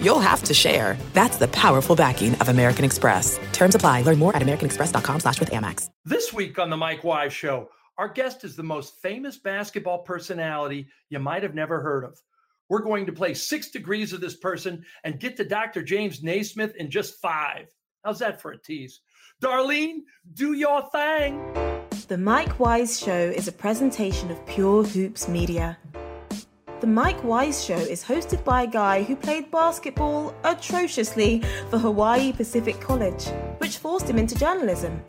you'll have to share. That's the powerful backing of American Express. Terms apply. Learn more at americanexpress.com slash with Amex. This week on the Mike Wise Show, our guest is the most famous basketball personality you might have never heard of. We're going to play six degrees of this person and get to Dr. James Naismith in just five. How's that for a tease? Darlene, do your thing. The Mike Wise Show is a presentation of Pure Hoops Media. The Mike Wise Show is hosted by a guy who played basketball atrociously for Hawaii Pacific College, which forced him into journalism.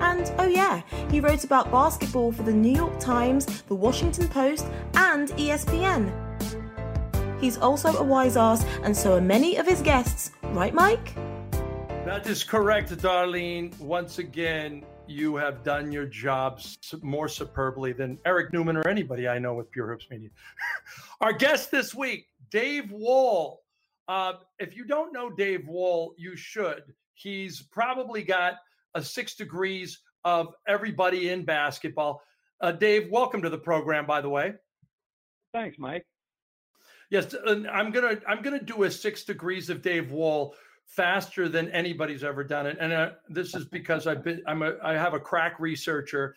And oh, yeah, he wrote about basketball for the New York Times, the Washington Post, and ESPN. He's also a wise ass, and so are many of his guests, right, Mike? That is correct, Darlene. Once again, you have done your jobs more superbly than Eric Newman or anybody I know with Pure Hoops Media. Our guest this week, Dave Wohl. Uh, if you don't know Dave Wohl, you should. He's probably got a six degrees of everybody in basketball. Uh, Dave, welcome to the program. By the way, thanks, Mike. Yes, I'm gonna I'm gonna do a six degrees of Dave Wohl faster than anybody's ever done it. And uh, this is because I've been, I'm a, I have a crack researcher.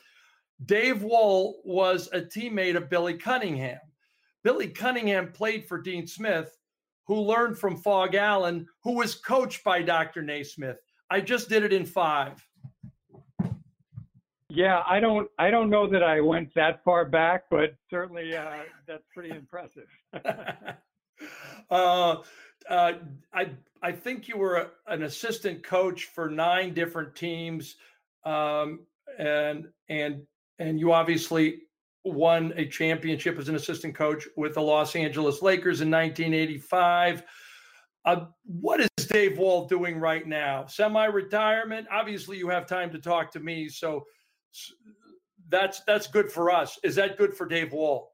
Dave Wohl was a teammate of Billy Cunningham. Billy Cunningham played for Dean Smith, who learned from Phog Allen, who was coached by Dr. Naismith. I just did it in five. Yeah, I don't, I don't know that I went that far back, but certainly uh, that's pretty impressive. uh, uh, I I think you were a, an assistant coach for nine different teams, um, and and and you obviously won a championship as an assistant coach with the Los Angeles Lakers in 1985. Uh, what is Dave Wohl doing right now? Semi-retirement. Obviously, you have time to talk to me, so that's that's good for us. Is that good for Dave Wohl?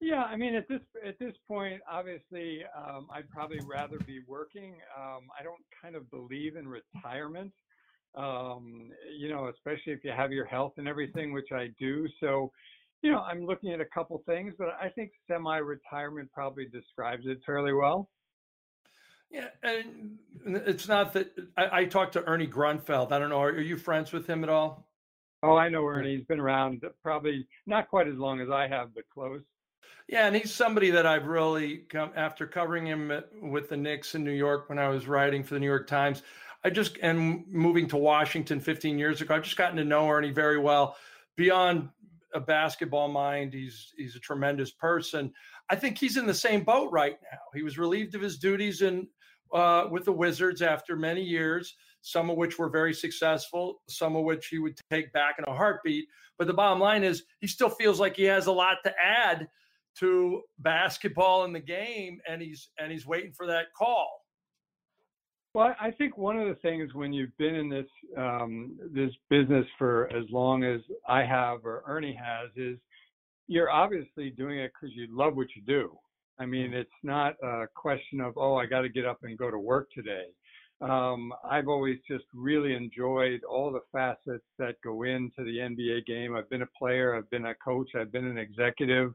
Yeah, I mean, at this at this point, obviously, um, I'd probably rather be working. Um, I don't kind of believe in retirement, um, you know, especially if you have your health and everything, which I do. So, you know, I'm looking at a couple things, but I think semi-retirement probably describes it fairly well. Yeah, and it's not that I, I talked to Ernie Grunfeld. I don't know. Are, are you friends with him at all? Oh, I know Ernie. He's been around probably not quite as long as I have, but close. Yeah, and he's somebody that I've really come after covering him with the Knicks in New York when I was writing for the New York Times. I just and moving to Washington 15 years ago, I've just gotten to know Ernie very well. Beyond a basketball mind, he's he's a tremendous person. I think he's in the same boat right now. He was relieved of his duties in uh, with the Wizards after many years, some of which were very successful, some of which he would take back in a heartbeat. But the bottom line is, he still feels like he has a lot to add to basketball in the game, and he's and he's waiting for that call. Well, I think one of the things when you've been in this um, this business for as long as I have or Ernie has is you're obviously doing it because you love what you do. I mean, mm-hmm. it's not a question of oh, I got to get up and go to work today. Um, I've always just really enjoyed all the facets that go into the NBA game. I've been a player, I've been a coach, I've been an executive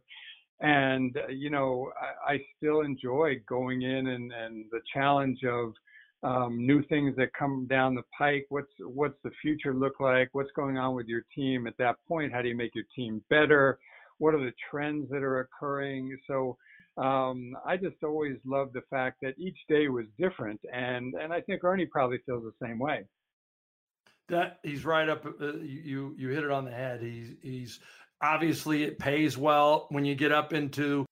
and uh, you know I, I, still enjoy going in and, and the challenge of um, new things that come down the pike. What's what's the future look like? What's going on with your team at that point? How do you make your team better? What are the trends that are occurring? So um, I just always loved the fact that each day was different, and and I think Ernie probably feels the same way. That he's right up. Uh, you you hit it on the head. He's he's obviously it pays well when you get up into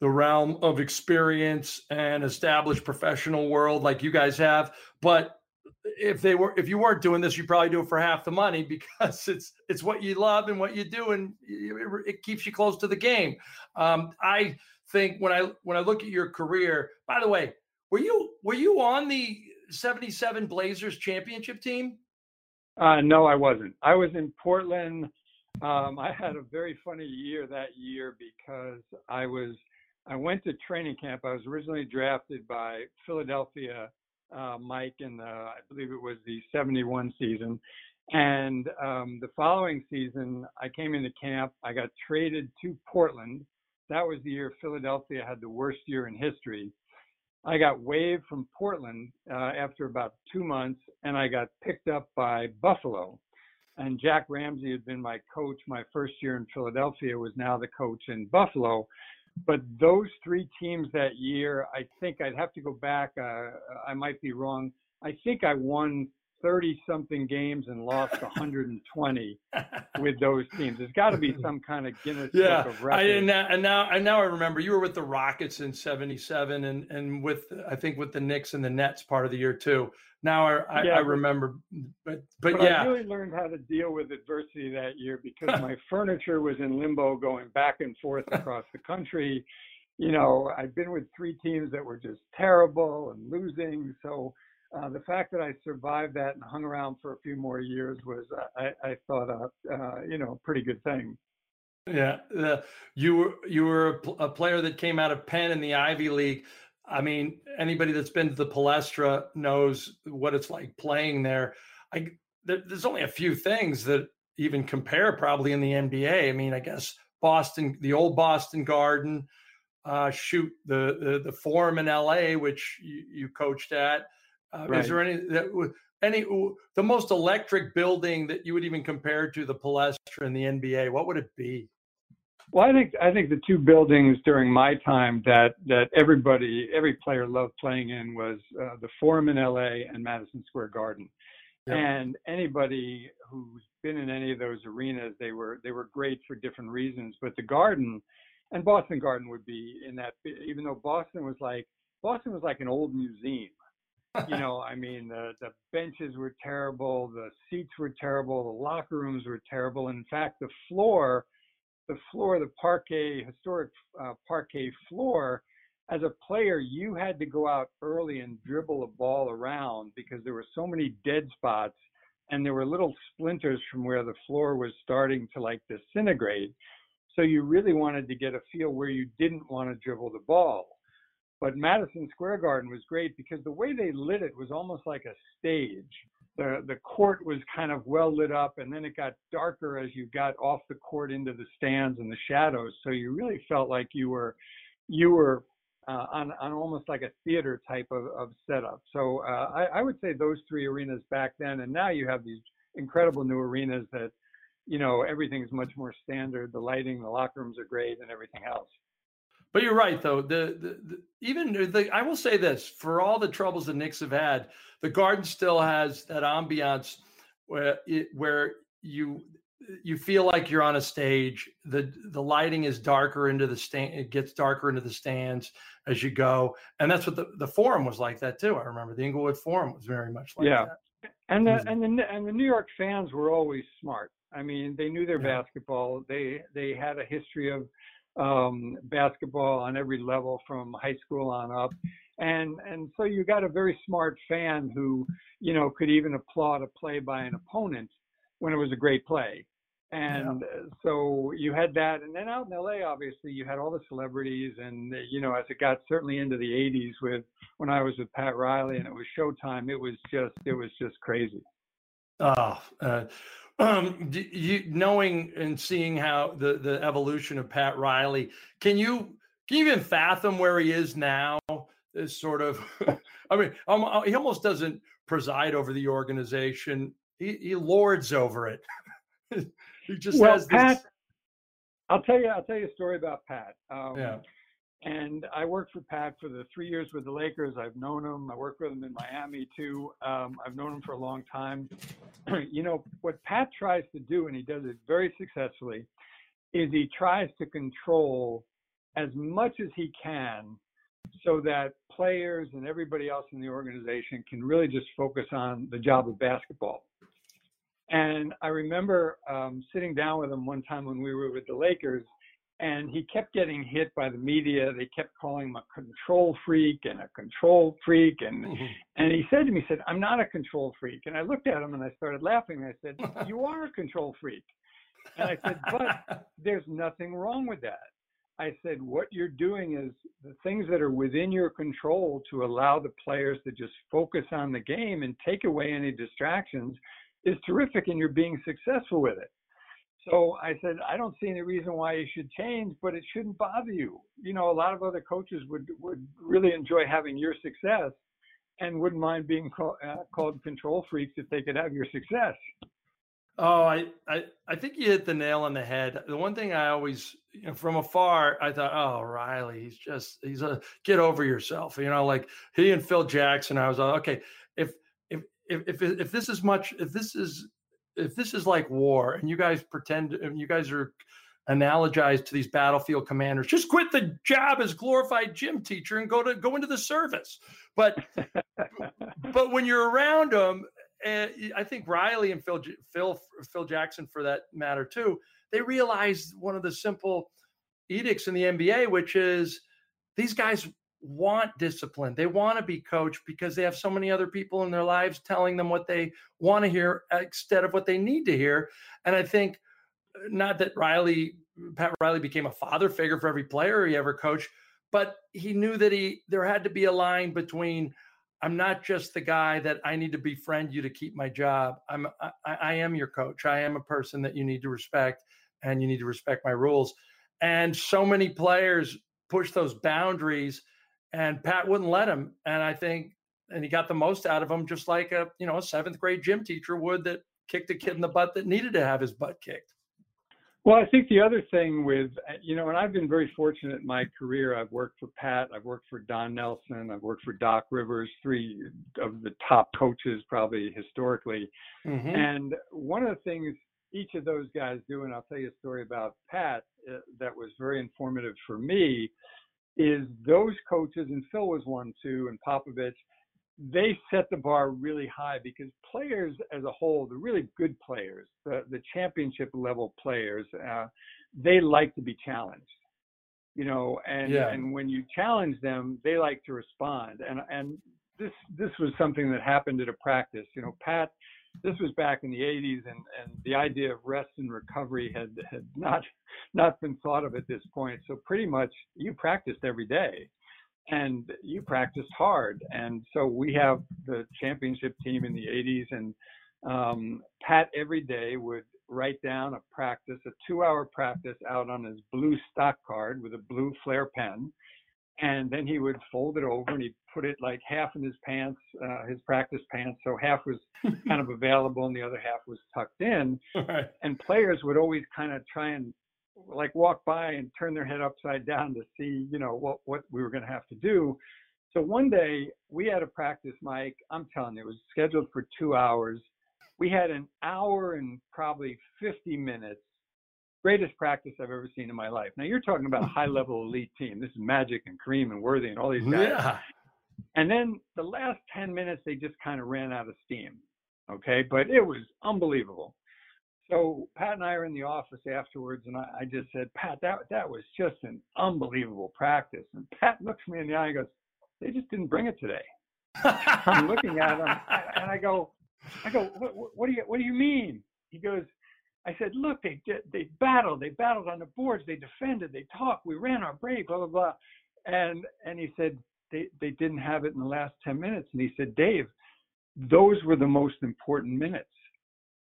the realm of experience and established professional world like you guys have but if they were if you weren't doing this you probably do it for half the money because it's it's what you love and what you do and it keeps you close to the game um, i think when i when i look at your career by the way were you were you on the 77 blazers championship team Uh, no, I wasn't. I was in Portland. Um, I had a very funny year that year because I was I went to training camp. I was originally drafted by Philadelphia, uh, Mike, in the I believe it was the '71 season. And um, the following season, I came into camp. I got traded to Portland. That was the year Philadelphia had the worst year in history. I got waived from Portland uh, after about two months, and I got picked up by Buffalo. And Jack Ramsay had been my coach my first year in Philadelphia, was now the coach in Buffalo. But those three teams that year, I think I'd have to go back. Uh, I might be wrong. I think I won 30 something games and lost 120 with those teams. There's got to be some kind of Guinness yeah, Book of Records. I, and, now, and now and now I remember you were with the Rockets in '77 and and with I think with the Knicks and the Nets part of the year too. Now I, I, Yeah, I remember, but but, But yeah, I really learned how to deal with adversity that year because my furniture was in limbo going back and forth across the country. You know, I'd been with three teams that were just terrible and losing. So uh, the fact that I survived that and hung around for a few more years was, uh, I, I thought, a uh, you know, pretty good thing. Yeah, you were you were a, pl- a player that came out of Penn in the Ivy League. I mean, anybody that's been to the Palestra knows what it's like playing there. I there, there's only a few things that even compare probably in the NBA. I mean, I guess Boston, the old Boston Garden, uh, shoot the, the the Forum in LA, which you, you coached at. Uh, Right. Is there any that any the most electric building that you would even compare to the Palestra in the NBA? What would it be? Well, I think I think the two buildings during my time that that everybody, every player loved playing in was uh, the Forum in LA and Madison Square Garden. Yeah. And anybody who's been in any of those arenas, they were they were great for different reasons. But the Garden and Boston Garden would be in that, even though Boston was like Boston was like an old museum. you know, I mean, the the benches were terrible, the seats were terrible, the locker rooms were terrible. In fact, the floor the floor, the parquet, historic uh, parquet floor, as a player, you had to go out early and dribble a ball around because there were so many dead spots and there were little splinters from where the floor was starting to like disintegrate. So you really wanted to get a feel where you didn't want to dribble the ball. But Madison Square Garden was great because the way they lit it was almost like a stage. The the court was kind of well lit up and then it got darker as you got off the court into the stands and the shadows. So you really felt like you were you were uh, on on almost like a theater type of, of setup. So uh, I, I would say those three arenas back then and now you have these incredible new arenas that you know everything's much more standard. The lighting the locker rooms are great and everything else But you're right, though. The, the, the even the I will say this: for all the troubles the Knicks have had, the Garden still has that ambiance where it, where you you feel like you're on a stage. the The lighting is darker into the stand. It gets darker into the stands as you go, and that's what the, the Forum was like. That too. I remember the Inglewood Forum was very much like Yeah. that. And the Mhm. and the and the New York fans were always smart. I mean, they knew their Yeah. basketball. They they had a history of um, basketball on every level from high school on up, and and so you got a very smart fan who you know could even applaud a play by an opponent when it was a great play. And uh, so you had that, and then out in LA, obviously, you had all the celebrities, and uh, you know, as it got certainly into the '80s, with when I was with Pat Riley and it was Showtime, it was just it was just crazy. Oh, uh, um, you knowing and seeing how the the evolution of Pat Riley, can you can you even fathom where he is now? Is sort of, I mean, um, uh, he almost doesn't preside over the organization. He, he lords over it. he just well, has this. Pat, I'll tell you, I'll tell you a story about Pat. Um, Yeah. And I worked for Pat for the three years with the Lakers. I've known him. I worked with him in Miami too. Um, I've known him for a long time. you know what Pat tries to do, and he does it very successfully, is he tries to control as much as he can so that players and everybody else in the organization can really just focus on the job of basketball. And I remember um, sitting down with him one time when we were with the Lakers, and he kept getting hit by the media. They kept calling him a control freak and a control freak. And mm-hmm. and he said to me, he said, I'm not a control freak. And I looked at him and I started laughing. I said, You are a control freak. And I said, But there's nothing wrong with that. I said, What you're doing is the things that are within your control to allow the players to just focus on the game and take away any distractions is terrific and you're being successful with it. So I said, I don't see any reason why you should change, but it shouldn't bother you. You know, a lot of other coaches would would really enjoy having your success, and wouldn't mind being call, uh, called control freaks if they could have your success. Oh, I, I I think you hit the nail on the head. The one thing I always, you know, from afar, I thought, oh, Riley, he's just he's a get over yourself. You know, like he and Phil Jackson. I was like, okay, if if if if this is much, if this is if this is like war and you guys pretend and you guys are analogized to these battlefield commanders just quit the job as glorified gym teacher and go to go into the service. But but when you're around them uh, i think riley and phil phil phil jackson for that matter too they realized one of the simple edicts in the nba which is these guys want discipline. They want to be coached because they have so many other people in their lives telling them what they want to hear instead of what they need to hear. And I think uh, not that Riley Pat Riley became a father figure for every player he ever coached, but he knew that he there had to be a line between I'm not just the guy that I need to befriend you to keep my job. I'm I, I am your coach. I am a person that you need to respect and you need to respect my rules. And so many players push those boundaries and Pat wouldn't let him. And I think, and he got the most out of him, just like a you know a seventh grade gym teacher would that kicked a kid in the butt that needed to have his butt kicked. Well, I think the other thing with you know, and I've been very fortunate in my career. I've worked for Pat, I've worked for Don Nelson, I've worked for Doc Rivers, three of the top coaches probably historically. Mm-hmm. And one of the things each of those guys do, and I'll tell you a story about Pat uh, that was very informative for me, is those coaches, and Phil was one too, and Popovich, they set the bar really high because players as a whole, the really good players, the, the championship level players, uh, they like to be challenged. You know, and yeah. and when you challenge them, they like to respond. And and this this was something that happened at a practice. You know, Pat this was back in the 80s, and, and the idea of rest and recovery had, had not not been thought of at this point. So pretty much you practiced every day, and you practiced hard. And so we have the championship team in the 80s, and um, Pat every day would write down a practice, a two-hour practice out on his blue stock card with a blue Flair pen and then he would fold it over and he'd put it like half in his pants, uh, his practice pants, so half was kind of available and the other half was tucked in. Right. And players would always kind of try and like walk by and turn their head upside down to see, you know, what what we were going to have to do. So one day we had a practice, Mike. I'm telling you, it was scheduled for two hours. We had an hour and probably 50 minutes greatest practice I've ever seen in my life. Now you're talking about a high level elite team. This is Magic and Kareem and Worthy and all these guys. Yeah. And then the last 10 minutes, they just kind of ran out of steam. Okay. But it was unbelievable. So Pat and I are in the office afterwards, and I, I just said, Pat, that that was just an unbelievable practice. And Pat looks me in the eye and goes, They just didn't bring it today. I'm looking at him, and I go, I go, what, what do you what do you mean? He goes, I said, look, they they battled, they battled on the boards, they defended, they talked, we ran our break, blah blah blah, and and he said they they didn't have it in the last ten minutes, and he said, Dave, those were the most important minutes.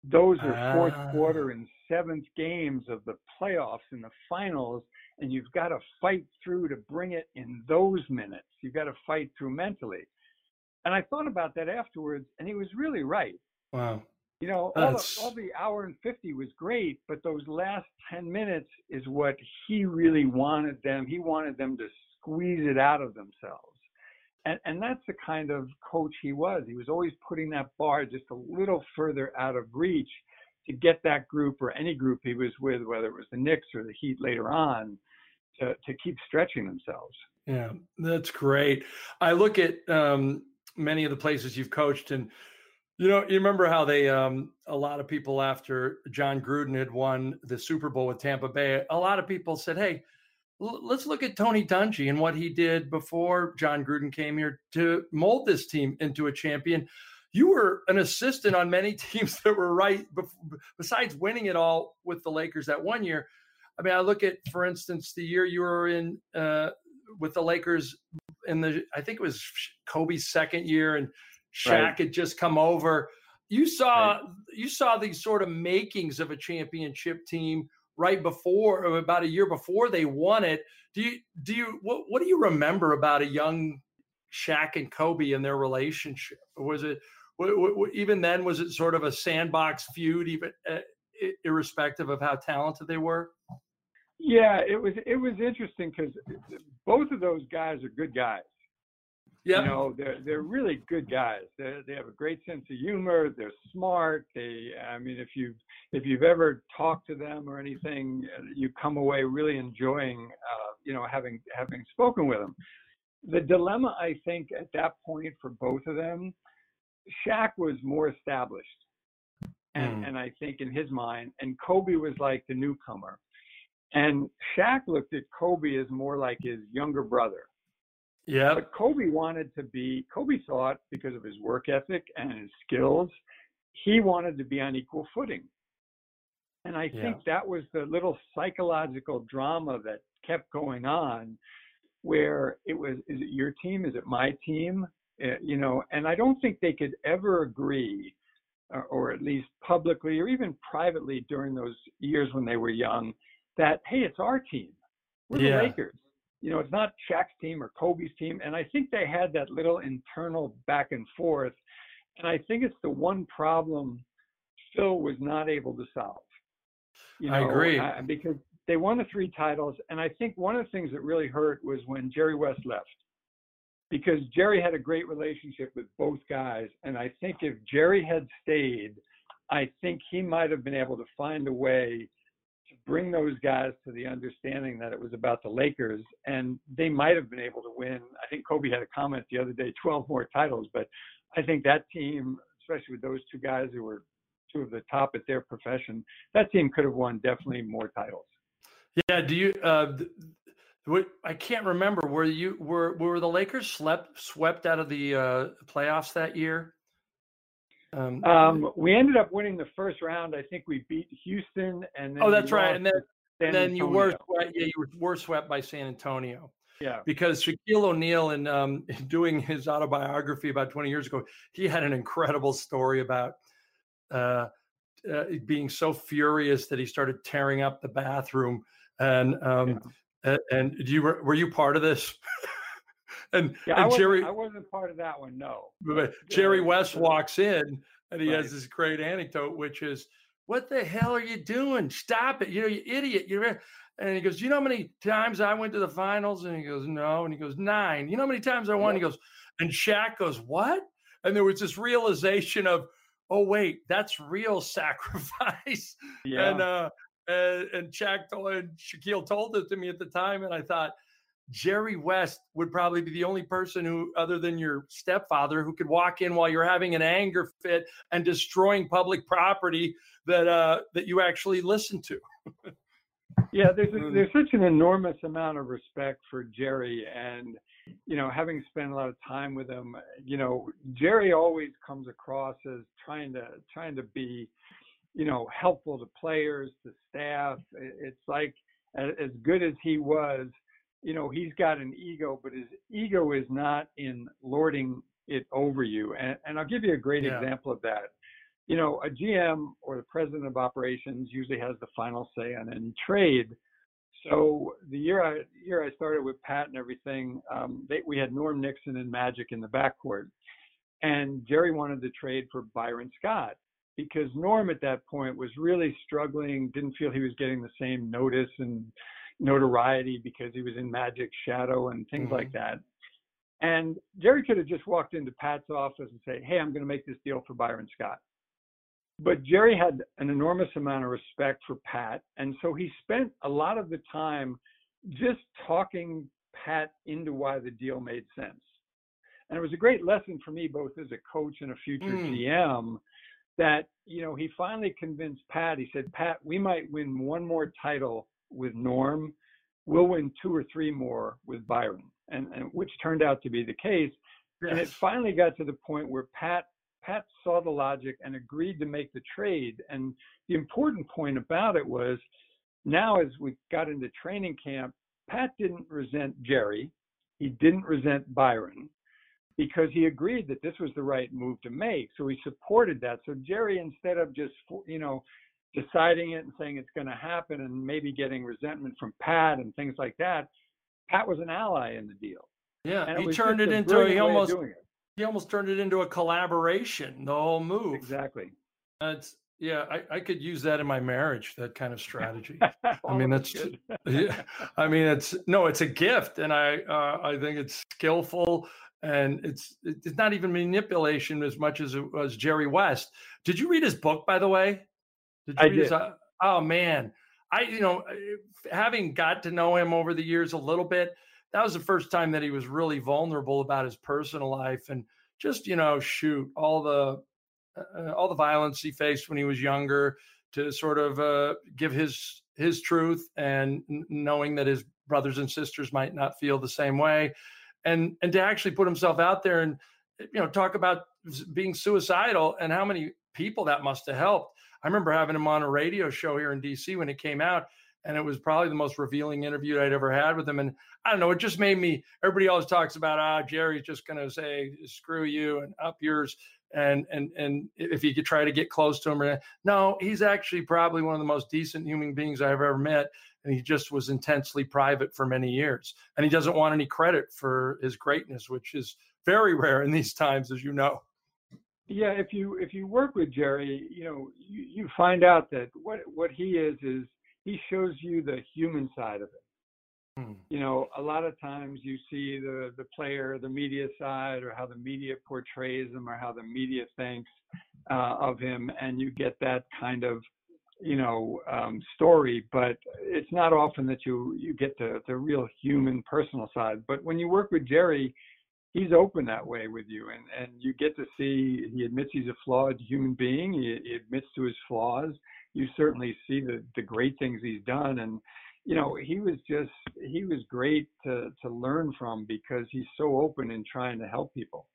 Those are fourth ah. quarter and seventh games of the playoffs and the finals, and you've got to fight through to bring it in those minutes. You've got to fight through mentally. And I thought about that afterwards, and he was really right. Wow. You know, all the, all the hour and 50 was great, but those last 10 minutes is what he really wanted them. He wanted them to squeeze it out of themselves. And, and that's the kind of coach he was. He was always putting that bar just a little further out of reach to get that group or any group he was with, whether it was the Knicks or the Heat later on, to, to keep stretching themselves. Yeah, that's great. I look at um, many of the places you've coached and You know, you remember how they, um, a lot of people after Jon Gruden had won the Super Bowl with Tampa Bay, a lot of people said, hey, let's look at Tony Dungy and what he did before Jon Gruden came here to mold this team into a champion. You were an assistant on many teams that were right, besides winning it all with the Lakers that one year. I mean, I look at, for instance, the year you were in uh, with the Lakers in the, I think it was Kobe's second year, and Shaq right. had just come over. You saw right. you saw these sort of makings of a championship team right before, about a year before they won it. Do you do you what what do you remember about a young Shaq and Kobe and their relationship? Was it even then was it sort of a sandbox feud, even uh, irrespective of how talented they were? Yeah, it was it was interesting because both of those guys are good guys. Yeah. You know, they're they're really good guys. They they have a great sense of humor. They're smart. They, I mean, if you if you've ever talked to them or anything, you come away really enjoying, uh, you know, having having spoken with them. The dilemma, I think, at that point for both of them, Shaq was more established, and mm. and I think in his mind, and Kobe was like the newcomer, and Shaq looked at Kobe as more like his younger brother yeah. But Kobe wanted to be, Kobe thought because of his work ethic and his skills, he wanted to be on equal footing. And I yeah. think that was the little psychological drama that kept going on where it was, is it your team? Is it my team? Uh, you know, and I don't think they could ever agree, or, or at least publicly or even privately during those years when they were young, that, hey, it's our team. We're yeah. the Lakers you know, it's not Shaq's team or Kobe's team. And I think they had that little internal back and forth. And I think it's the one problem Phil was not able to solve. You know, I agree. Uh, because they won the three titles. And I think one of the things that really hurt was when Jerry West left. Because Jerry had a great relationship with both guys. And I think if Jerry had stayed, I think he might have been able to find a way to bring those guys to the understanding that it was about the Lakers, and they might have been able to win. I think Kobe had a comment the other day, 12 more titles, but I think that team, especially with those two guys who were two of the top at their profession, that team could have won definitely more titles. Yeah. Do you? Uh, I can't remember. Were you were were the Lakers slept swept out of the uh, playoffs that year? Um, um, we ended up winning the first round. I think we beat Houston, and then oh, that's right. And then, and then you were swept, yeah, you were swept by San Antonio. Yeah, because Shaquille O'Neal, in um, doing his autobiography about 20 years ago, he had an incredible story about uh, uh, being so furious that he started tearing up the bathroom. And um, yeah. and, and you were were you part of this? and, yeah, and I Jerry, I wasn't part of that one. No. But Jerry West walks in and he right. has this great anecdote, which is, "What the hell are you doing? Stop it! You know, you idiot! You're." And he goes, "You know how many times I went to the finals?" And he goes, "No." And he goes, nine. You know how many times I won? He goes, and Shaq goes, "What?" And there was this realization of, "Oh wait, that's real sacrifice." Yeah. And uh, and, and Shaq told, and Shaquille told it to me at the time, and I thought Jerry West would probably be the only person who, other than your stepfather, who could walk in while you're having an anger fit and destroying public property that uh, that you actually listen to. yeah, there's a, there's such an enormous amount of respect for Jerry, and you know, having spent a lot of time with him, you know, Jerry always comes across as trying to trying to be, you know, helpful to players, to staff. It's like as good as he was you know, he's got an ego, but his ego is not in lording it over you. And, and I'll give you a great yeah. example of that. You know, a GM or the president of operations usually has the final say on any trade. So the year I year I started with Pat and everything, um, they, we had Norm Nixon and Magic in the backcourt, and Jerry wanted to trade for Byron Scott because Norm at that point was really struggling, didn't feel he was getting the same notice and notoriety because he was in Magic's shadow and things mm-hmm. like that. And Jerry could have just walked into Pat's office and say, "Hey, I'm going to make this deal for Byron Scott." But Jerry had an enormous amount of respect for Pat, and so he spent a lot of the time just talking Pat into why the deal made sense. And it was a great lesson for me, both as a coach and a future mm. GM, that, you know, he finally convinced Pat, he said, Pat, we might win one more title with Norm. We'll win two or three more with Byron, and, and which turned out to be the case. Yes. And it finally got to the point where Pat Pat saw the logic and agreed to make the trade. And the important point about it was now as we got into training camp, Pat didn't resent Jerry. He didn't resent Byron because he agreed that this was the right move to make. So he supported that. So Jerry, instead of just, you know, deciding it and saying it's going to happen and maybe getting resentment from Pat and things like that, Pat was an ally in the deal. Yeah, and he turned it into he almost he almost turned it into a collaboration. The whole move. Exactly. That's yeah. I, I could use that in my marriage. That kind of strategy. I mean, that's yeah. I mean, it's no, it's a gift, and I uh, I think it's skillful. And it's it's not even manipulation as much as it was Jerry West. Did you read his book, by the way? Did you I did. His, uh, oh man, I you know having got to know him over the years a little bit, that was the first time that he was really vulnerable about his personal life and just you know shoot all the uh, all the violence he faced when he was younger to sort of uh, give his his truth and knowing that his brothers and sisters might not feel the same way and and to actually put himself out there and you know talk about being suicidal and how many people that must have helped i remember having him on a radio show here in dc when it came out and it was probably the most revealing interview I'd ever had with him. And I don't know, it just made me. Everybody always talks about ah, Jerry's just going to say screw you and up yours, and and and if you could try to get close to him, or no, he's actually probably one of the most decent human beings I've ever met, and he just was intensely private for many years, and he doesn't want any credit for his greatness, which is very rare in these times, as you know. Yeah, if you if you work with Jerry, you know you, you find out that what what he is is he shows you the human side of it. Hmm. You know, a lot of times you see the the player, the media side, or how the media portrays him, or how the media thinks uh, of him, and you get that kind of you know um, story. But it's not often that you you get the the real human, personal side. But when you work with Jerry, he's open that way with you and and you get to see he admits he's a flawed human being he, he admits to his flaws. You certainly see the the great things he's done and you know he was just he was great to to learn from because he's so open in trying to help people.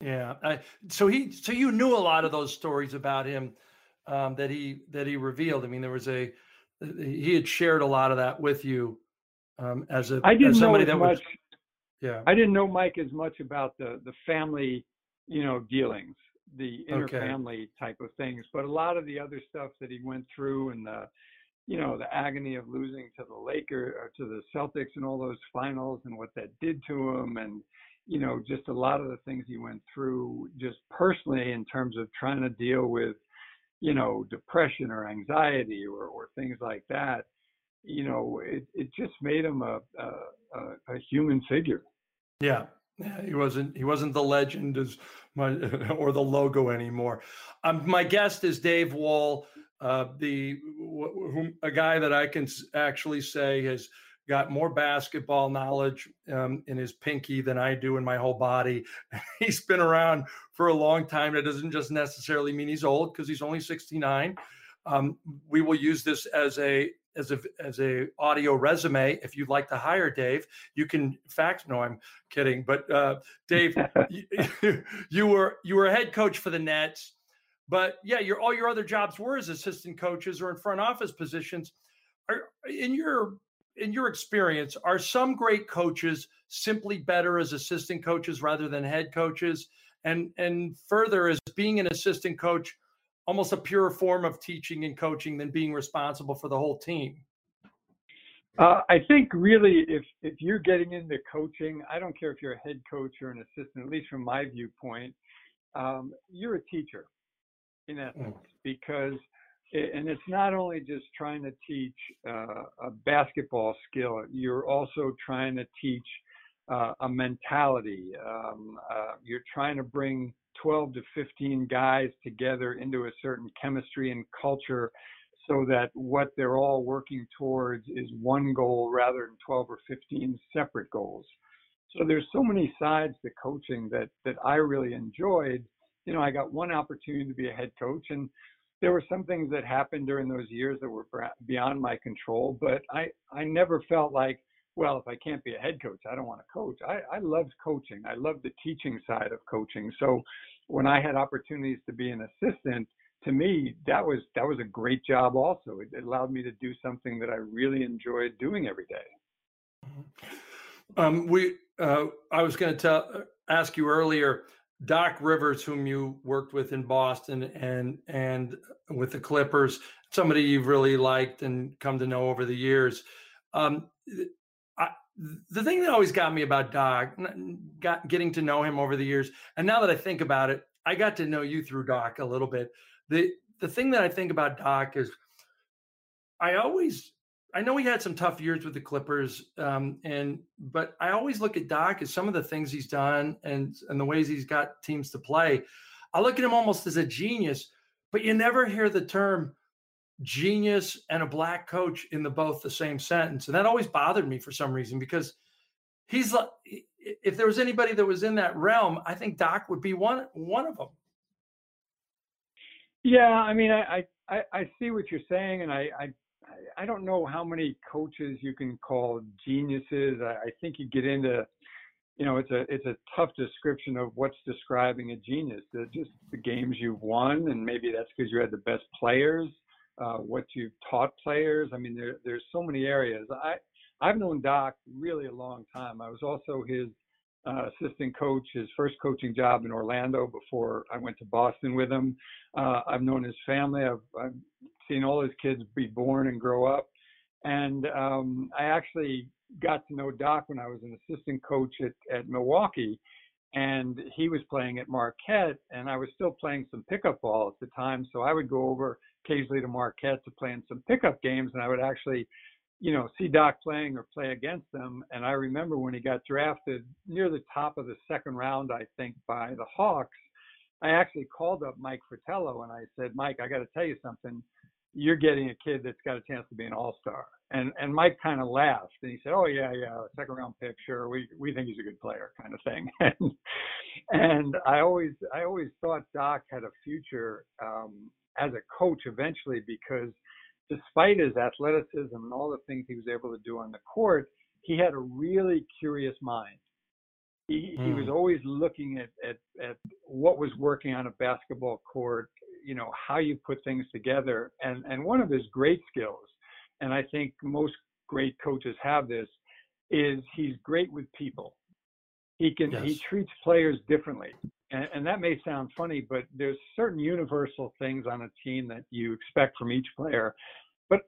Yeah I, so he so you knew a lot of those stories about him um, that he that he revealed. I mean there was a he had shared a lot of that with you um, as a I didn't as somebody know as that much, was yeah i didn't know mike as much about the the family you know dealings the interfamily okay. type of things. But a lot of the other stuff that he went through and the, you know, the agony of losing to the Lakers or uh, to the Celtics and all those finals and what that did to him and, you know, just a lot of the things he went through just personally in terms of trying to deal with, you know, depression or anxiety or, or things like that. You know, it, it just made him a, a, a human figure. Yeah, yeah, he wasn't he wasn't the legend as my or the logo anymore. Um, my guest is Dave Wohl, uh, the whom, a guy that I can actually say has got more basketball knowledge um, in his pinky than I do in my whole body. he's been around for a long time. That doesn't just necessarily mean he's old because he's only 69. Um, we will use this as a as a as a audio resume. If you'd like to hire Dave, you can fax. No, I'm kidding. But uh, Dave, you, you, were you were a head coach for the Nets, but yeah, your all your other jobs were as assistant coaches or in front office positions. Are in your in your experience, are some great coaches simply better as assistant coaches rather than head coaches? And and further, as being an assistant coach almost a pure form of teaching and coaching than being responsible for the whole team? Uh, I think really, if if you're getting into coaching, I don't care if you're a head coach or an assistant. At least from my viewpoint, um, you're a teacher in essence mm. because, and it's not only just trying to teach uh, a basketball skill. You're also trying to teach uh, a mentality. Um, uh, you're trying to bring 12 to 15 guys together into a certain chemistry and culture so that what they're all working towards is one goal rather than 12 or 15 separate goals. So there's so many sides to coaching that that I really enjoyed. You know, I got one opportunity to be a head coach, and there were some things that happened during those years that were beyond my control. But I I never felt like, well, if I can't be a head coach, I don't want to coach. I I loved coaching. I loved the teaching side of coaching. So when I had opportunities to be an assistant, to me that was that was a great job. Also, it, it allowed me to do something that I really enjoyed doing every day. Um, we uh, I was going to tell ask you earlier. Doc Rivers, whom you worked with in Boston and and with the Clippers, somebody you've really liked and come to know over the years. Um, the thing that always got me about Doc, got getting to know him over the years, and now that I think about it, I got to know you through Doc a little bit. the The thing that I think about Doc is, I always I know he had some tough years with the Clippers, um, and but I always look at Doc as some of the things he's done and and the ways he's got teams to play. I look at him almost as a genius, but you never hear the term genius and a black coach in the both the same sentence, and that always bothered me for some reason because he's like if there was anybody that was in that realm, I think Doc would be one one of them. Yeah, I mean, I I, I see what you're saying, and I, I I don't know how many coaches you can call geniuses. I, I think you get into, you know, it's a it's a tough description of what's describing a genius. Just the games you've won, and maybe that's because you had the best players. Uh, what you've taught players. I mean, there there's so many areas. I I've known Doc really a long time. I was also his uh, assistant coach, his first coaching job in Orlando before I went to Boston with him. Uh, I've known his family. I've, I've seen all his kids be born and grow up. And um, I actually got to know Doc when I was an assistant coach at, at Milwaukee. And he was playing at Marquette, and I was still playing some pickup ball at the time. So I would go over occasionally to Marquette to play in some pickup games, and I would actually, you know, see Doc playing or play against them. And I remember when he got drafted near the top of the second round, I think, by the Hawks. I actually called up Mike Fratello and I said, Mike, I got to tell you something you're getting a kid that's got a chance to be an all-star. And and Mike kind of laughed and he said, "Oh yeah, yeah, second round pick, sure. We we think he's a good player, kind of thing." and I always I always thought Doc had a future um, as a coach eventually because despite his athleticism and all the things he was able to do on the court, he had a really curious mind. He, mm. he was hmm. always looking at, at, at what was working on a basketball court you know how you put things together and and one of his great skills and i think most great coaches have this is he's great with people he can yes. he treats players differently. And, and that may sound funny but there's certain universal things on a team that you expect from each player. But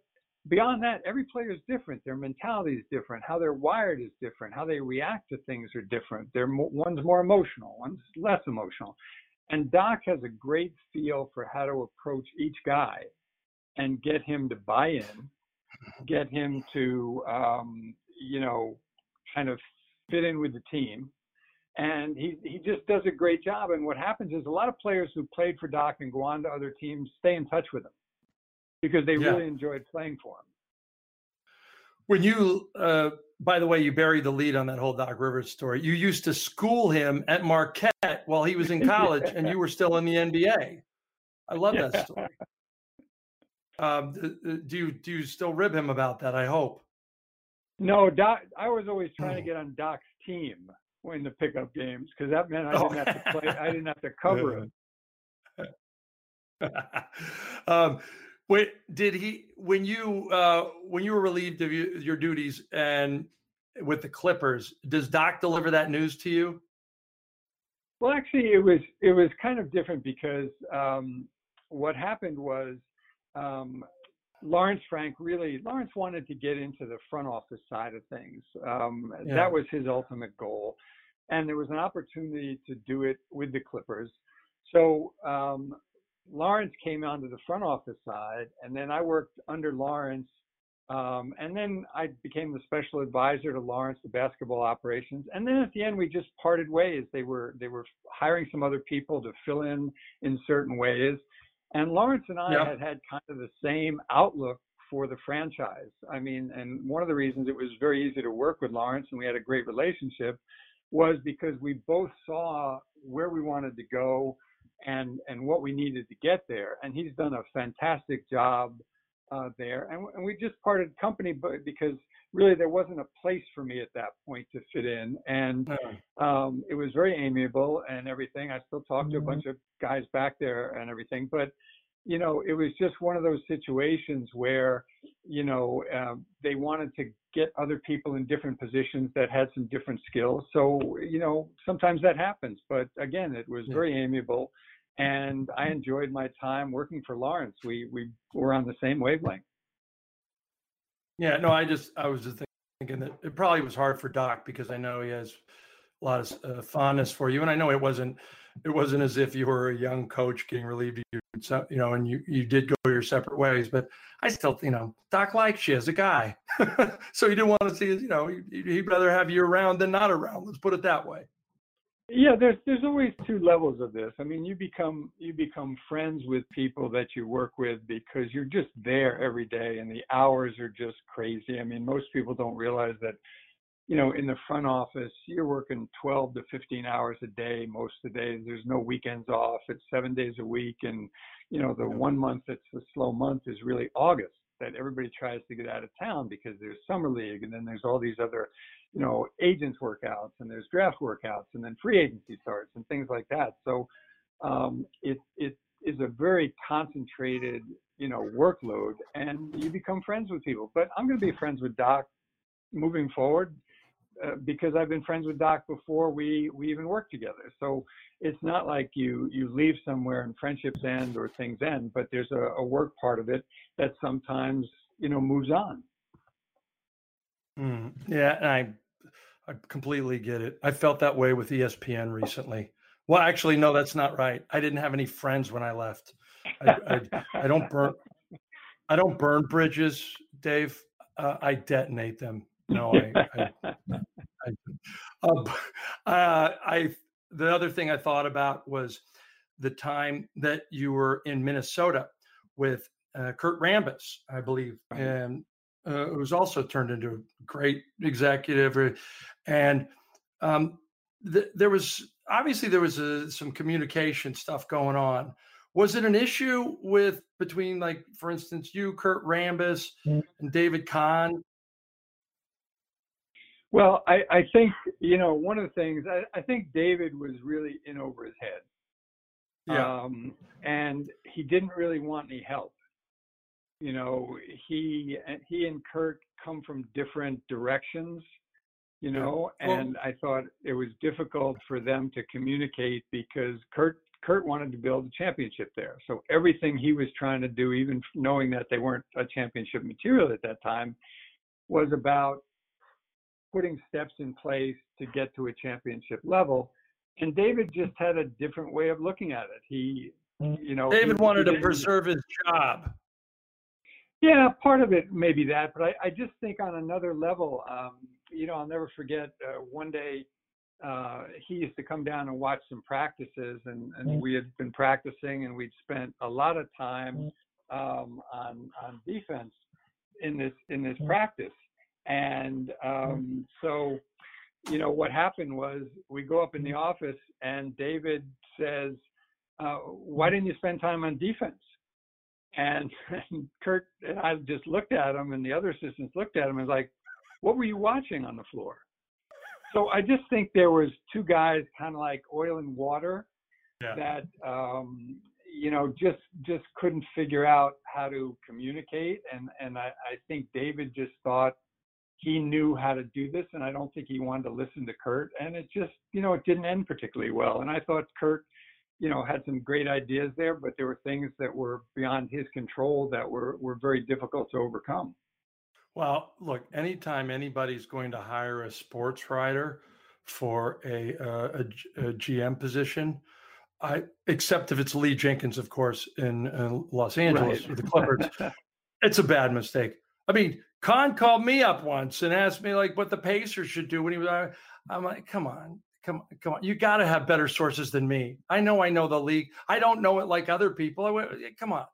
beyond that every player is different. Their mentality is different. How they're wired is different. How they react to things are different. They're one's more emotional one's less emotional. And Doc has a great feel for how to approach each guy and get him to buy in, get him to, um, you know, kind of fit in with the team. And he, he just does a great job. And what happens is a lot of players who played for Doc and go on to other teams stay in touch with him because they yeah. really enjoyed playing for him. When you, uh, by the way, you buried the lead on that whole Doc Rivers story. You used to school him at Marquette while he was in college, yeah. and you were still in the NBA. I love yeah. that story. Um, do you do you still rib him about that? I hope. No, Doc. I was always trying to oh. get on Doc's team in the pickup games because that meant I didn't oh. have to play. I didn't have to cover it. um, Wait, did he when you uh, when you were relieved of your, your duties and with the Clippers? Does Doc deliver that news to you? Well, actually, it was it was kind of different because um, what happened was um, Lawrence Frank really Lawrence wanted to get into the front office side of things. Um, yeah. That was his ultimate goal, and there was an opportunity to do it with the Clippers. So um, Lawrence came onto the front office side, and then I worked under Lawrence. Um, and then I became the special advisor to Lawrence, the basketball operations. And then at the end, we just parted ways. They were they were hiring some other people to fill in in certain ways. And Lawrence and I yeah. had had kind of the same outlook for the franchise. I mean, and one of the reasons it was very easy to work with Lawrence, and we had a great relationship, was because we both saw where we wanted to go and and what we needed to get there. And he's done a fantastic job uh, there. And, and we just parted company, but because really there wasn't a place for me at that point to fit in. And um, it was very amiable and everything. I still talk to a bunch of guys back there and everything, but you know, it was just one of those situations where, you know, um, they wanted to get other people in different positions that had some different skills. So, you know, sometimes that happens. But again, it was very amiable, and I enjoyed my time working for Lawrence. We we were on the same wavelength. Yeah, no, I just I was just thinking that it probably was hard for Doc because I know he has a lot of uh, fondness for you, and I know it wasn't it wasn't as if you were a young coach getting relieved of you you know and you you did go your separate ways but i still you know doc likes you as a guy. So he didn't want to see you know he'd rather have you around than not around let's put it that way yeah there's there's always two levels of this i mean you become you become friends with people that you work with because you're just there every day and the hours are just crazy i mean most people don't realize that you know, in the front office, you're working 12 to 15 hours a day most of the days. There's no weekends off. It's seven days a week. And, you know, the one month that's the slow month is really August that everybody tries to get out of town because there's summer league and then there's all these other, you know, agents workouts and there's draft workouts and then free agency starts and things like that. So um, it, it is a very concentrated, you know, workload and you become friends with people. But I'm going to be friends with Doc moving forward uh, because I've been friends with Doc before we we even worked together. So it's not like you you leave somewhere and friendships end or things end, but there's a, a work part of it that sometimes you know moves on. Mm, yeah, I I completely get it. I felt that way with ESPN recently. Well, actually, no, that's not right. I didn't have any friends when I left. I, I, I don't burn I don't burn bridges, Dave. Uh, I detonate them. No, I, I, I, uh, uh, I, the other thing I thought about was the time that you were in Minnesota with uh, Kurt Rambis, I believe, and uh, it was also turned into a great executive. Uh, and um, th- there was obviously there was a, some communication stuff going on. Was it an issue with between like, for instance, you, Kurt Rambis, mm. and David Kahn well, I, I think, you know, one of the things, I, I think David was really in over his head. Yeah. Um, and he didn't really want any help. You know, he he and Kurt come from different directions, you know, yeah. well, and I thought it was difficult for them to communicate because Kurt Kurt wanted to build a championship there. So everything he was trying to do, even knowing that they weren't a championship material at that time, was about putting steps in place to get to a championship level. And David just had a different way of looking at it. He, mm. you know, David he, wanted he to preserve his job. Yeah, part of it may be that, but I, I just think on another level, um, you know, I'll never forget uh, one day uh, he used to come down and watch some practices, and, and mm. we had been practicing, and we'd spent a lot of time mm. um, on on defense in this in this practice. And um, so, you know, what happened was we go up in the office and David says, uh, why didn't you spend time on defense? And, and Kurt and I just looked at him and the other assistants looked at him and was like, what were you watching on the floor? So I just think there was two guys kind of like oil and water yeah. that um, you know just just couldn't figure out how to communicate and and I, I think David just thought he knew how to do this, and I don't think he wanted to listen to Kurt. And it just, you know, it didn't end particularly well. And I thought Kurt, you know, had some great ideas there, but there were things that were beyond his control that were were very difficult to overcome. Well, look, anytime anybody's going to hire a sports writer for a, uh, a, a GM position, I except if it's Lee Jenkins, of course, in, in Los Angeles right. with the Clippers, it's a bad mistake. I mean, Kahn called me up once and asked me like what the Pacers should do when he was. I'm like, come on, come on, come on. You got to have better sources than me. I know I know the league. I don't know it like other people. I went, come on,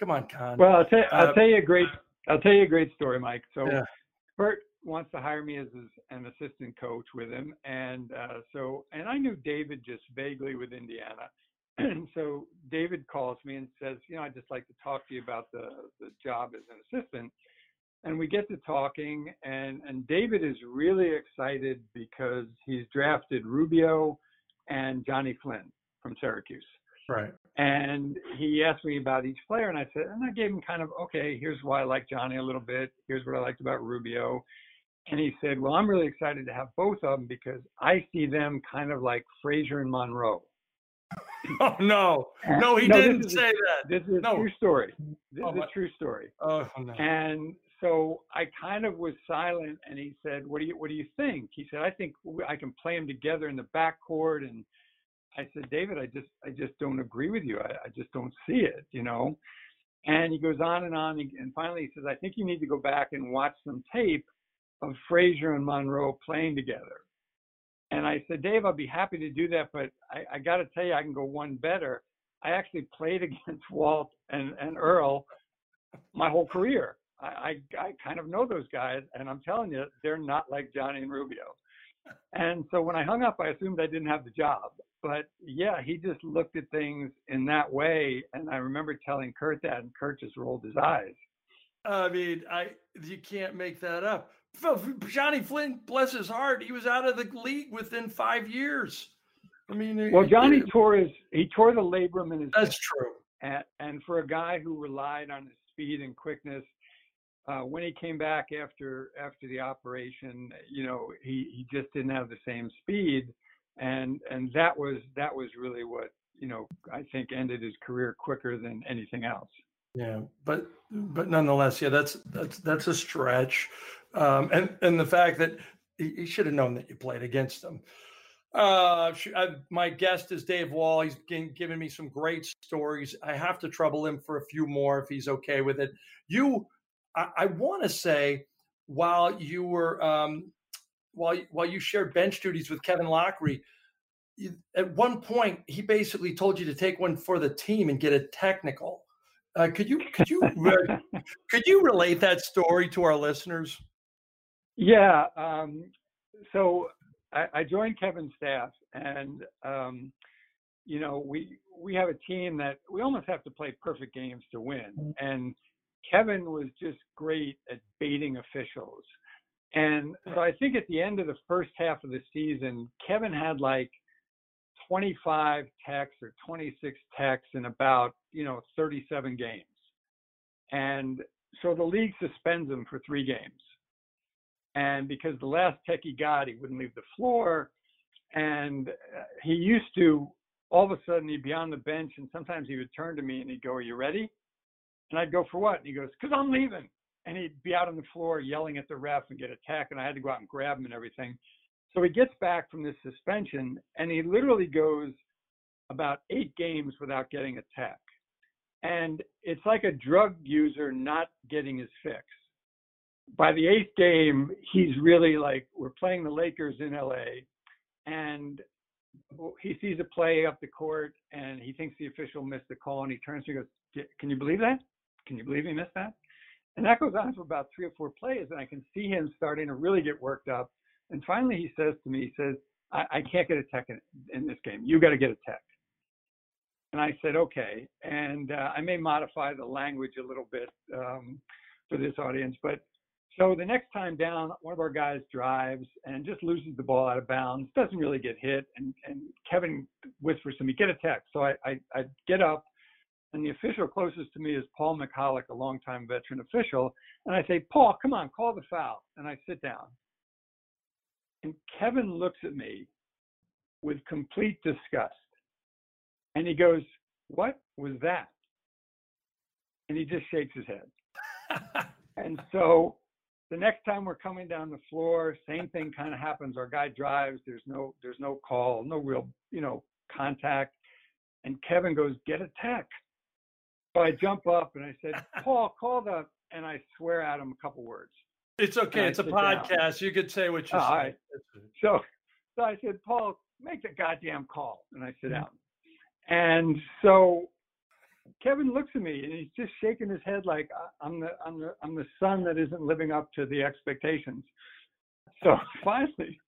come on, Kahn. Well, I'll tell, you, I'll uh, tell you a great, I'll tell you a great story, Mike. So, yeah. Kurt, wants to hire me as an assistant coach with him, and uh, so and I knew David just vaguely with Indiana, and so David calls me and says, you know, I'd just like to talk to you about the the job as an assistant, and we get to talking, and and David is really excited because he's drafted Rubio and Johnny Flynn from Syracuse. Right. And he asked me about each player, and I said, and I gave him kind of, okay, here's why I like Johnny a little bit. Here's what I liked about Rubio. And he said, well, I'm really excited to have both of them because I see them kind of like Frazier and Monroe. Oh no, no, he no, didn't say a, that. This is no. a true story. This oh, is a true story. Oh no. And so I kind of was silent, and he said, "What do you What do you think?" He said, "I think I can play them together in the backcourt." And I said, "David, I just I just don't agree with you. I, I just don't see it, you know." And he goes on and on, and finally he says, "I think you need to go back and watch some tape of Frazier and Monroe playing together." And I said, "Dave, I'll be happy to do that, but I, I got to tell you, I can go one better. I actually played against Walt and and Earl my whole career." I, I, kind of know those guys, and I'm telling you, they're not like Johnny and Rubio. And so when I hung up, I assumed I didn't have the job. But yeah, he just looked at things in that way. And I remember telling Kurt that, and Kurt just rolled his eyes. I mean, I you can't make that up. Johnny Flynn, bless his heart, he was out of the league within five years. I mean, well, Johnny it, tore his he tore the labrum in his. That's true. And, and for a guy who relied on his speed and quickness, uh, when he came back after after the operation, you know, he, he just didn't have the same speed, and and that was that was really what you know I think ended his career quicker than anything else. Yeah, but but nonetheless, yeah, that's that's that's a stretch, um, and and the fact that he, he should have known that you played against him. Uh, I, my guest is Dave Wohl. He's giving me some great stories. I have to trouble him for a few more if he's okay with it. You I, I want to say while you were um, while while you shared bench duties with Kevin Loughery, at one point he basically told you to take one for the team and get a technical. Uh, could you could you could you relate that story to our listeners? Yeah. Um, so I, I, joined Kevin's staff, and um, you know we we have a team that we almost have to play perfect games to win, mm. and Kevin was just great at baiting officials. And so I think at the end of the first half of the season, Kevin had like 25 techs or 26 techs in about, you know, 37 games. And so the league suspends him for three games. And because the last tech he got, he wouldn't leave the floor. And uh, he used to, all of a sudden, he'd be on the bench and sometimes he would turn to me and he'd go, Are you ready? And I'd go, for what? And he goes, because I'm leaving. And he'd be out on the floor yelling at the ref and get attacked. And I had to go out and grab him and everything. So he gets back from this suspension and he literally goes about eight games without getting attacked. And it's like a drug user not getting his fix. By the eighth game, he's really like, we're playing the Lakers in LA. And he sees a play up the court and he thinks the official missed the call and he turns to me and goes, Can you believe that? Can you believe he missed that? And that goes on for about three or four plays, and I can see him starting to really get worked up. And finally, he says to me, he says, I, I can't get a tech in, in this game. You got to get a tech. And I said, okay. And uh, I may modify the language a little bit um, for this audience. But so the next time down, one of our guys drives and just loses the ball out of bounds, doesn't really get hit. And, and Kevin whispers to me, get a tech. So I, I, I get up and the official closest to me is Paul McCulloch, a longtime veteran official. And I say, Paul, come on, call the foul. And I sit down. And Kevin looks at me with complete disgust. And he goes, What was that? And he just shakes his head. and so the next time we're coming down the floor, same thing kind of happens. Our guy drives, there's no there's no call, no real, you know, contact. And Kevin goes, Get a tech. So I jump up and I said, Paul, call the, and I swear at him a couple words. It's okay. It's a podcast. Down. You could say what you oh, say. So, so I said, Paul, make the goddamn call. And I sit mm-hmm. down. And so Kevin looks at me and he's just shaking his head like I'm the I'm the I'm the son that isn't living up to the expectations. So finally,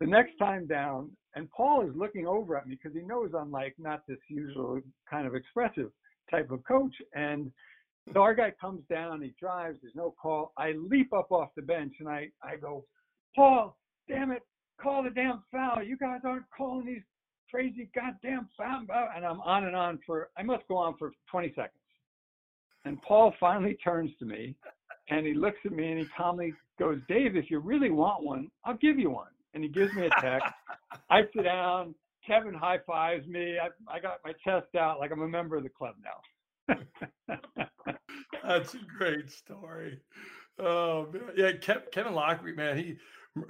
the next time down, and Paul is looking over at me because he knows I'm like not this usual kind of expressive type of coach. And so our guy comes down, he drives, there's no call. I leap up off the bench and I, I go, Paul, damn it, call the damn foul. You guys aren't calling these crazy goddamn foul. And I'm on and on for, I must go on for 20 seconds. And Paul finally turns to me and he looks at me and he calmly goes, Dave, if you really want one, I'll give you one. And he gives me a text. I sit down. Kevin high fives me. I, I got my chest out like I'm a member of the club now. That's a great story. Oh man, yeah, Kevin Loughery, man, he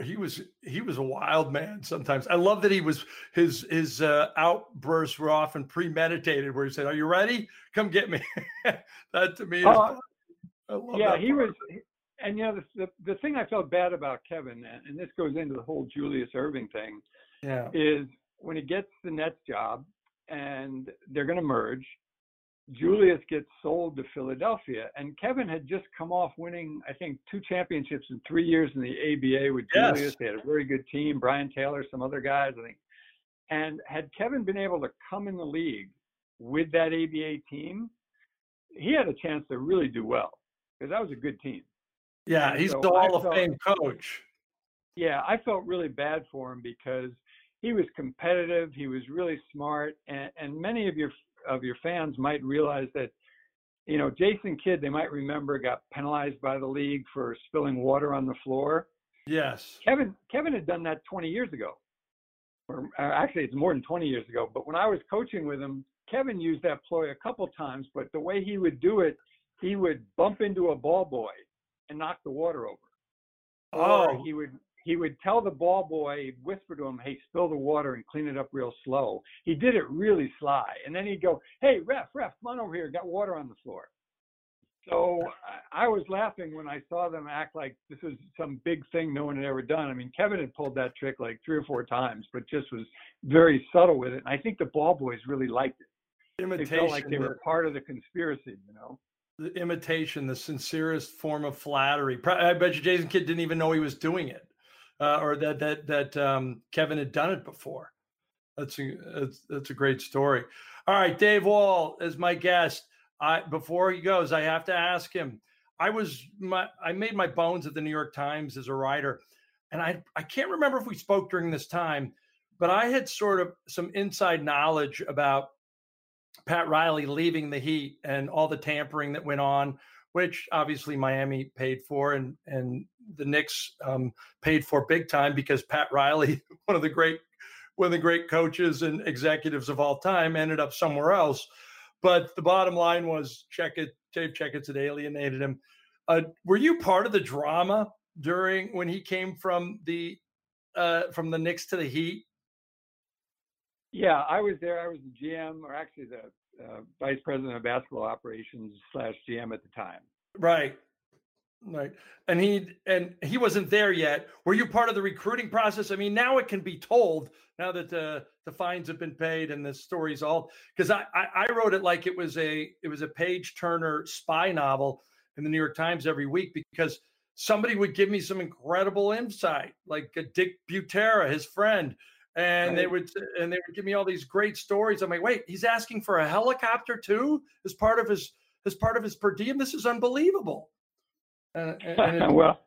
he was he was a wild man. Sometimes I love that he was his his uh, outbursts were often premeditated, where he said, "Are you ready? Come get me." that to me is. Uh, yeah, he was, and you know the, the, the thing I felt bad about Kevin, and this goes into the whole Julius Erving thing, yeah, is when he gets the Nets job and they're going to merge, hmm. Julius gets sold to Philadelphia, and Kevin had just come off winning, I think, two championships in three years in the ABA with yes. Julius. They had a very good team, Brian Taylor, some other guys, I think. And had Kevin been able to come in the league with that ABA team, he had a chance to really do well because that was a good team. Yeah, and he's so the Hall of Fame coach. Yeah, I felt really bad for him because he was competitive. He was really smart, and, and many of your of your fans might realize that, you know, Jason Kidd, they might remember, got penalized by the league for spilling water on the floor. Yes. Kevin Kevin had done that 20 years ago, or uh, actually, it's more than 20 years ago. But when I was coaching with him, Kevin used that ploy a couple times. But the way he would do it, he would bump into a ball boy and knock the water over. Oh. Or he would he would tell the ball boy, whisper to him, "Hey, spill the water and clean it up real slow." He did it really sly, and then he'd go, "Hey, ref, ref, come on over here, got water on the floor." So I was laughing when I saw them act like this was some big thing no one had ever done. I mean, Kevin had pulled that trick like three or four times, but just was very subtle with it. And I think the ball boys really liked it. Imitation. They felt like they were part of the conspiracy, you know the imitation, the sincerest form of flattery. I bet you Jason Kidd didn't even know he was doing it uh, or that that that um, Kevin had done it before. That's a that's, that's a great story. All right, Dave Wohl is my guest. I before he goes, I have to ask him. I was my I made my bones at the New York Times as a writer, and I I can't remember if we spoke during this time, but I had sort of some inside knowledge about Pat Riley leaving the Heat and all the tampering that went on which obviously Miami paid for and and the Knicks um, paid for big time because Pat Riley, one of the great one of the great coaches and executives of all time, ended up somewhere else. But the bottom line was check it, Dave Checketts had alienated him. Uh, were you part of the drama during when he came from the uh, from the Knicks to the Heat? Yeah, I was there. I was the GM, or actually the uh, vice president of basketball operations slash GM at the time. Right. Right. And he and he wasn't there yet. Were you part of the recruiting process? I mean, now it can be told now that the the fines have been paid and the story's all because I, I, I wrote it like it was a it was a page turner spy novel in the New York Times every week because somebody would give me some incredible insight, like Dick Butera, his friend, and right. they would and they would give me all these great stories. I'm like, wait, he's asking for a helicopter too as part of his as part of his per diem. This is unbelievable. Uh, well,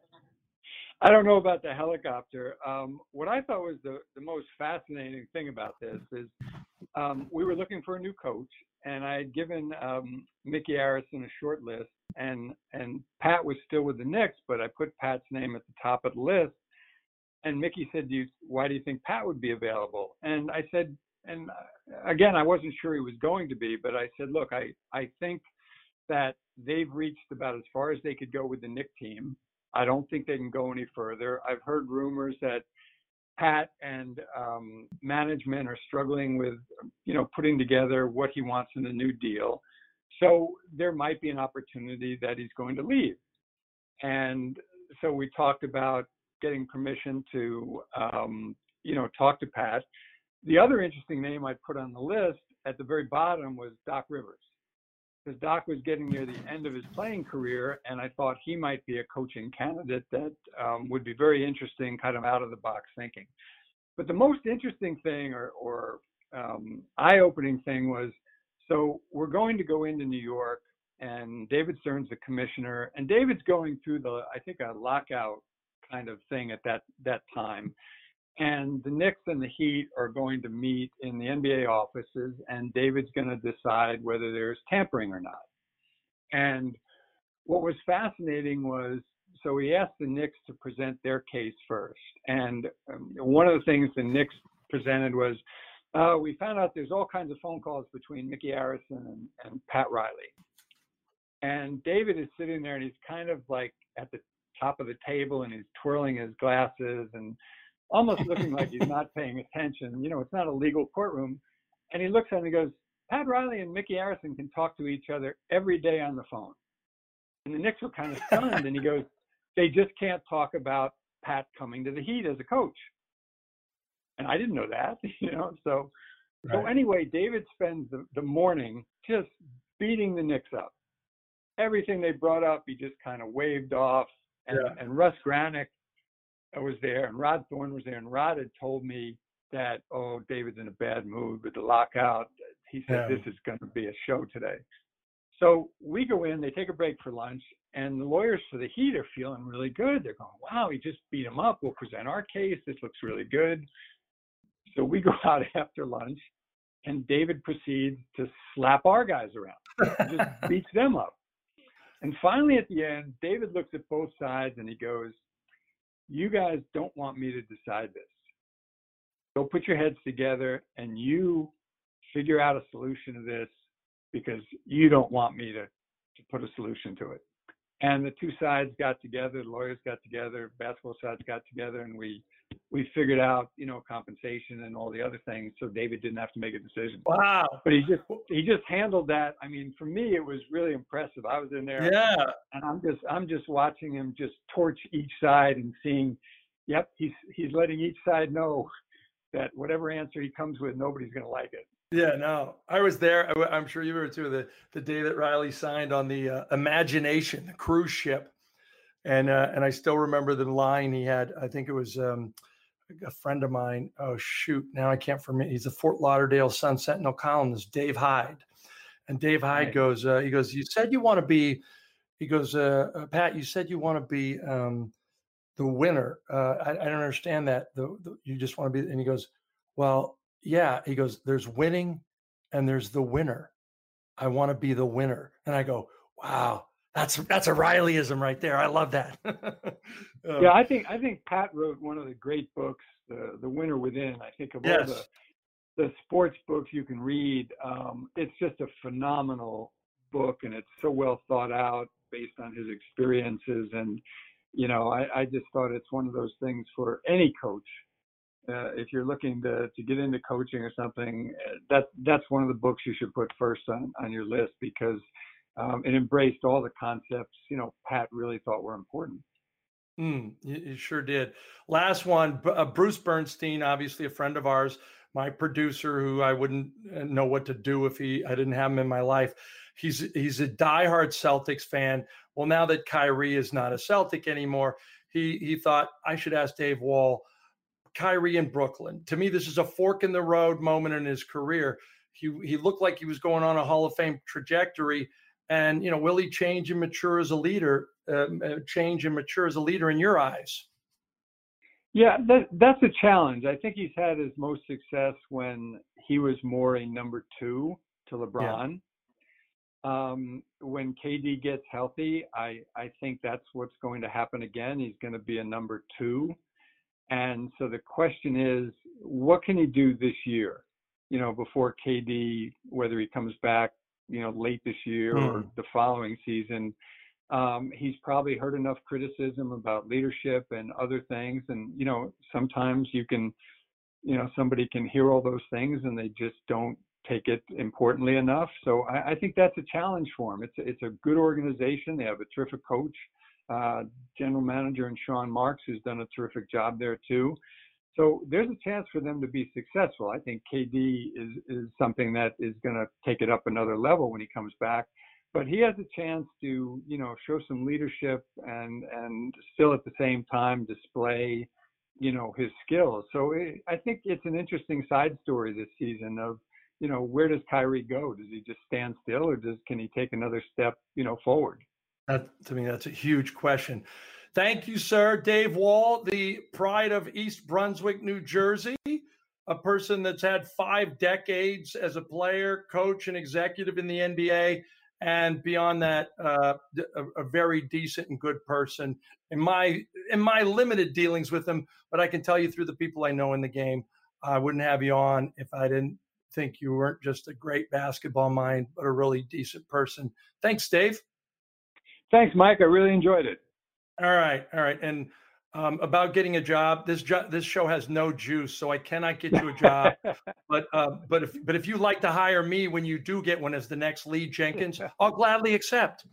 I don't know about the helicopter. Um, what I thought was the, the most fascinating thing about this is um, we were looking for a new coach, and I had given um, Micky Arison a short list, and and Pat was still with the Knicks, but I put Pat's name at the top of the list and Micky said, do you, why do you think Pat would be available? And I said, and uh, again, I wasn't sure he was going to be, but I said, look, I, I think that they've reached about as far as they could go with the Knick team. I don't think they can go any further. I've heard rumors that Pat and um, management are struggling with, you know, putting together what he wants in the new deal. So there might be an opportunity that he's going to leave. And so we talked about getting permission to, um, you know, talk to Pat. The other interesting name I put on the list at the very bottom was Doc Rivers. because Doc was getting near the end of his playing career, and I thought he might be a coaching candidate that um, would be very interesting, kind of out of the box thinking. But the most interesting thing, or, or um, eye-opening thing, was so we're going to go into New York, and David Stern's the commissioner, and David's going through the, I think, a lockout kind of thing at that that time. And the Knicks and the Heat are going to meet in the NBA offices, and David's going to decide whether there's tampering or not. And what was fascinating was so he asked the Knicks to present their case first. And um, one of the things the Knicks presented was uh, we found out there's all kinds of phone calls between Micky Arison and, and Pat Riley. And David is sitting there and he's kind of like at the top of the table and he's twirling his glasses and almost looking like he's not paying attention. You know, it's not a legal courtroom. And he looks at him and goes, Pat Riley and Micky Arison can talk to each other every day on the phone. And the Knicks were kind of stunned. and he goes, they just can't talk about Pat coming to the Heat as a coach. And I didn't know that, you know. So, right. so anyway, David spends the, the morning just beating the Knicks up. Everything they brought up, he just kind of waved off. And, yeah. and Russ Granik uh, was there and Rod Thorn was there and Rod had told me that oh David's in a bad mood with the lockout. He said yeah. this is going to be a show today. So we go in, they take a break for lunch, and the lawyers for the Heat are feeling really good. They're going, wow, he just beat him up. We'll present our case. This looks really good. So we go out after lunch, and David proceeds to slap our guys around, just beats them up. And finally, at the end, David looks at both sides and he goes, you guys don't want me to decide this. Go put your heads together and you figure out a solution to this because you don't want me to, to put a solution to it. And the two sides got together, the lawyers got together, basketball sides got together, and we we figured out, you know, compensation and all the other things, so David didn't have to make a decision. Wow! But he just he just handled that. I mean, for me, it was really impressive. I was in there, yeah, and I'm just I'm just watching him just torch each side and seeing, yep, he's he's letting each side know that whatever answer he comes with, nobody's going to like it. Yeah, no, I was there. I'm sure you were too. The the day that Riley signed on the uh, Imagination the cruise ship, and uh, and I still remember the line he had. I think it was um, a friend of mine. Oh shoot, now I can't forget. He's a Fort Lauderdale Sun Sentinel columnist, Dave Hyde, and Dave Hyde right. goes. Uh, he goes. You said you want to be. He goes. Uh, uh, Pat, you said you want to be um, the winner. Uh, I, I, don't understand that. The, the, you just want to be. And he goes. Well, yeah. He goes. There's winning, and there's the winner. I want to be the winner. And I go. Wow that's that's a Rileyism right there. I love that. um, yeah, I think I think Pat wrote one of the great books, the the Winner Within. I think of yes. all the the sports books you can read. Um, it's just a phenomenal book, and it's so well thought out based on his experiences. And you know, I, I just thought it's one of those things for any coach. Uh, if you're looking to to get into coaching or something, uh, that that's one of the books you should put first on on your list because um, and embraced all the concepts, you know, Pat really thought were important. Mm, you, sure did. Last one, uh, Bruce Bernstein, obviously a friend of ours, my producer, who I wouldn't uh, know what to do if he I didn't have him in my life. He's he's a diehard Celtics fan. Well, now that Kyrie is not a Celtic anymore, he he thought I should ask Dave Wohl, Kyrie in Brooklyn. To me, this is a fork in the road moment in his career. He he looked like he was going on a Hall of Fame trajectory and you know, will he change and mature as a leader? Um, uh, change and mature as a leader in your eyes? Yeah, that, that's a challenge. I think he's had his most success when he was more a number two to LeBron. Yeah. Um, when KD gets healthy, I, I think that's what's going to happen again. He's going to be a number two. And so the question is, what can he do this year? You know, before KD, whether he comes back you know, late this year mm. or hmm. the following season. Um, he's probably heard enough criticism about leadership and other things. And, you know, sometimes you can, you know, somebody can hear all those things and they just don't take it importantly enough. So I, I think that's a challenge for him. It's a, it's a good organization. They have a terrific coach, uh, general manager, and Sean Marks, who's done a terrific job there too. So there's a chance for them to be successful. I think KD is is something that is going to take it up another level when he comes back. but he has a chance to, you know, show some leadership and and still at the same time display, you know, his skills. So it, I think it's an interesting side story this season of, you know, where does Kyrie go? Does he just stand still, or does can he take another step, you know, forward? That to me, that's a huge question. Thank you, sir. Dave Wohl, the pride of East Brunswick, New Jersey, a person that's had five decades as a player, coach, and executive in the NBA. And beyond that, uh, a, a, very decent and good person in my in my limited dealings with him. But I can tell you through the people I know in the game, I wouldn't have you on if I didn't think you weren't just a great basketball mind, but a really decent person. Thanks, Dave. Thanks, Mike. I really enjoyed it. All right, all right. And um, about getting a job, this jo- this show has no juice, so I cannot get you a job. but uh, but if but if you like to hire me when you do get one as the next Lee Jenkins, I'll gladly accept.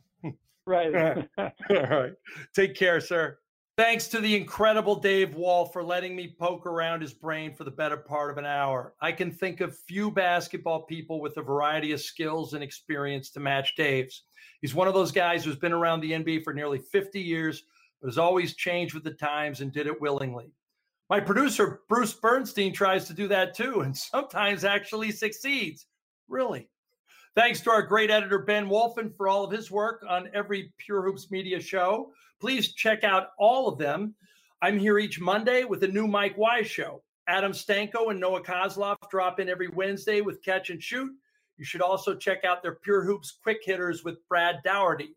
right. all right. Take care, sir. Thanks to the incredible Dave Wohl for letting me poke around his brain for the better part of an hour. I can think of few basketball people with a variety of skills and experience to match Dave's. He's one of those guys who's been around the NBA for nearly 50 years, but has always changed with the times and did it willingly. My producer, Bruce Bernstein, tries to do that too, and sometimes actually succeeds. Really. Thanks to our great editor, Ben Wolfen, for all of his work on every Pure Hoops Media show. Please check out all of them. I'm here each Monday with a new Mike Wise show. Adam Stanko and Noah Kozlov drop in every Wednesday with Catch and Shoot. You should also check out their Pure Hoops Quick Hitters with Brad Dougherty.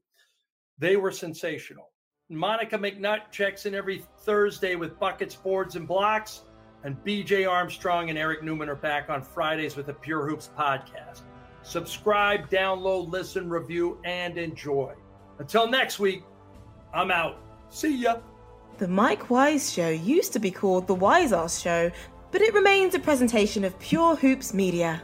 They were sensational. Monica McNutt checks in every Thursday with buckets, boards, and blocks. And BJ Armstrong and Eric Newman are back on Fridays with the Pure Hoops podcast. Subscribe, download, listen, review, and enjoy. Until next week, I'm out. See ya. The Mike Wise Show used to be called The Wise Ass Show, but it remains a presentation of Pure Hoops Media.